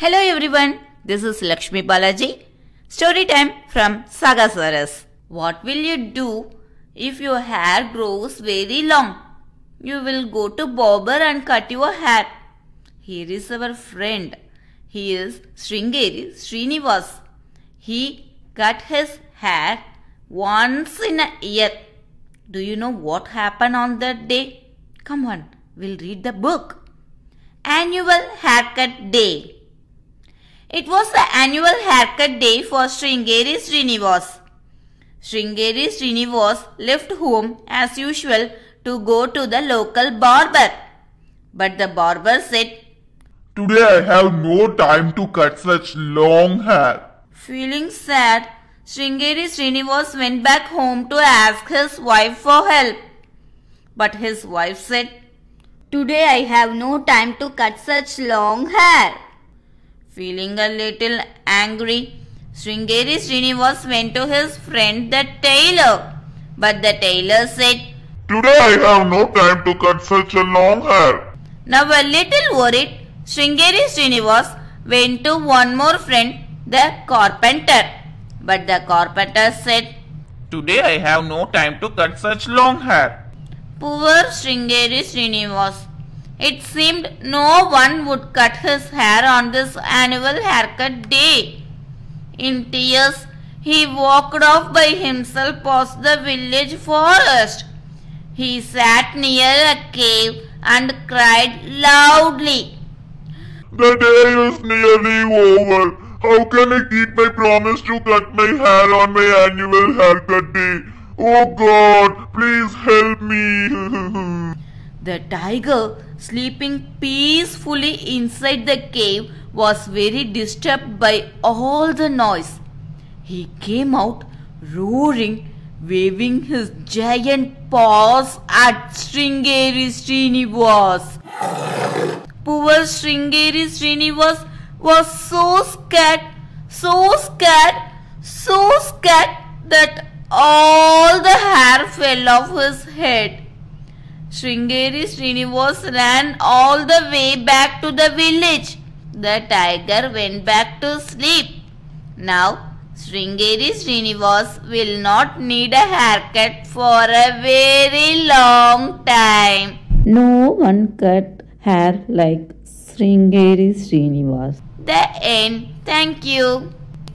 Hello everyone, this is Lakshmi Balaji. Story time from Saga Saras. What will you do if your hair grows very long? You will go to barber and cut your hair. Here is our friend. He is Sringeri Srinivas. He cut his hair once in a year. Do you know what happened on that day? Come on, we'll read the book. Annual Haircut Day. It was the annual haircut day for Sringeri Srinivas. Sringeri Srinivas left home as usual to go to the local barber. But the barber said, Today I have no time to cut such long hair. Feeling sad, Sringeri Srinivas went back home to ask his wife for help. But his wife said, Today I have no time to cut such long hair. Feeling a little angry, Sringeri Srinivas went to his friend the tailor. But the tailor said, Today I have no time to cut such a long hair. Now a little worried, Sringeri Srinivas went to one more friend, the carpenter. But the carpenter said, Today I have no time to cut such long hair. Poor Sringeri Srinivas. It seemed no one would cut his hair on this annual haircut day. In tears, he walked off by himself past the village forest. He sat near a cave and cried loudly. The day is nearly over. How can I keep my promise to cut my hair on my annual haircut day? Oh God, please help me. The tiger, sleeping peacefully inside the cave, was very disturbed by all the noise. He came out roaring, waving his giant paws at Sringeri Srinivas. Poor Sringeri Srinivas was so scared, so scared, so scared that all the hair fell off his head. Sringeri Srinivas ran all the way back to the village. The tiger went back to sleep. Now, Sringeri Srinivas will not need a haircut for a very long time. No one cut hair like Sringeri Srinivas. The end. Thank you.